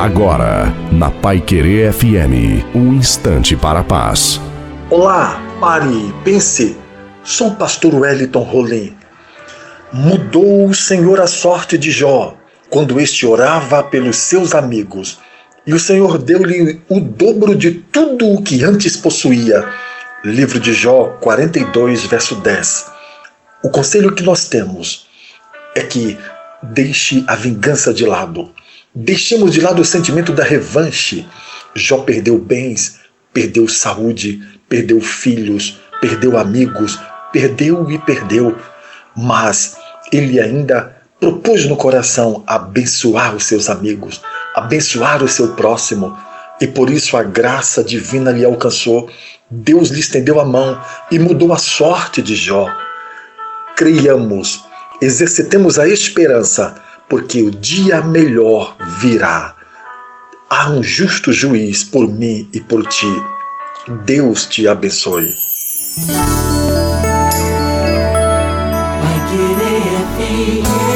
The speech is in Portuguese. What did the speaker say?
Agora, na Pai Querer FM, um instante para a paz. Olá, pare, pense. Sou o pastor Wellington Rolim. Mudou o Senhor a sorte de Jó quando este orava pelos seus amigos. E o Senhor deu-lhe o dobro de tudo o que antes possuía. Livro de Jó 42, verso 10. O conselho que nós temos é que deixe a vingança de lado. Deixemos de lado o sentimento da revanche. Jó perdeu bens, perdeu saúde, perdeu filhos, perdeu amigos, perdeu e perdeu, mas ele ainda propôs no coração abençoar os seus amigos, abençoar o seu próximo, e por isso a graça divina lhe alcançou. Deus lhe estendeu a mão e mudou a sorte de Jó. Creiamos, exercitemos a esperança porque o dia melhor virá. Há um justo juiz por mim e por ti. Deus te abençoe. Vai querer, filho.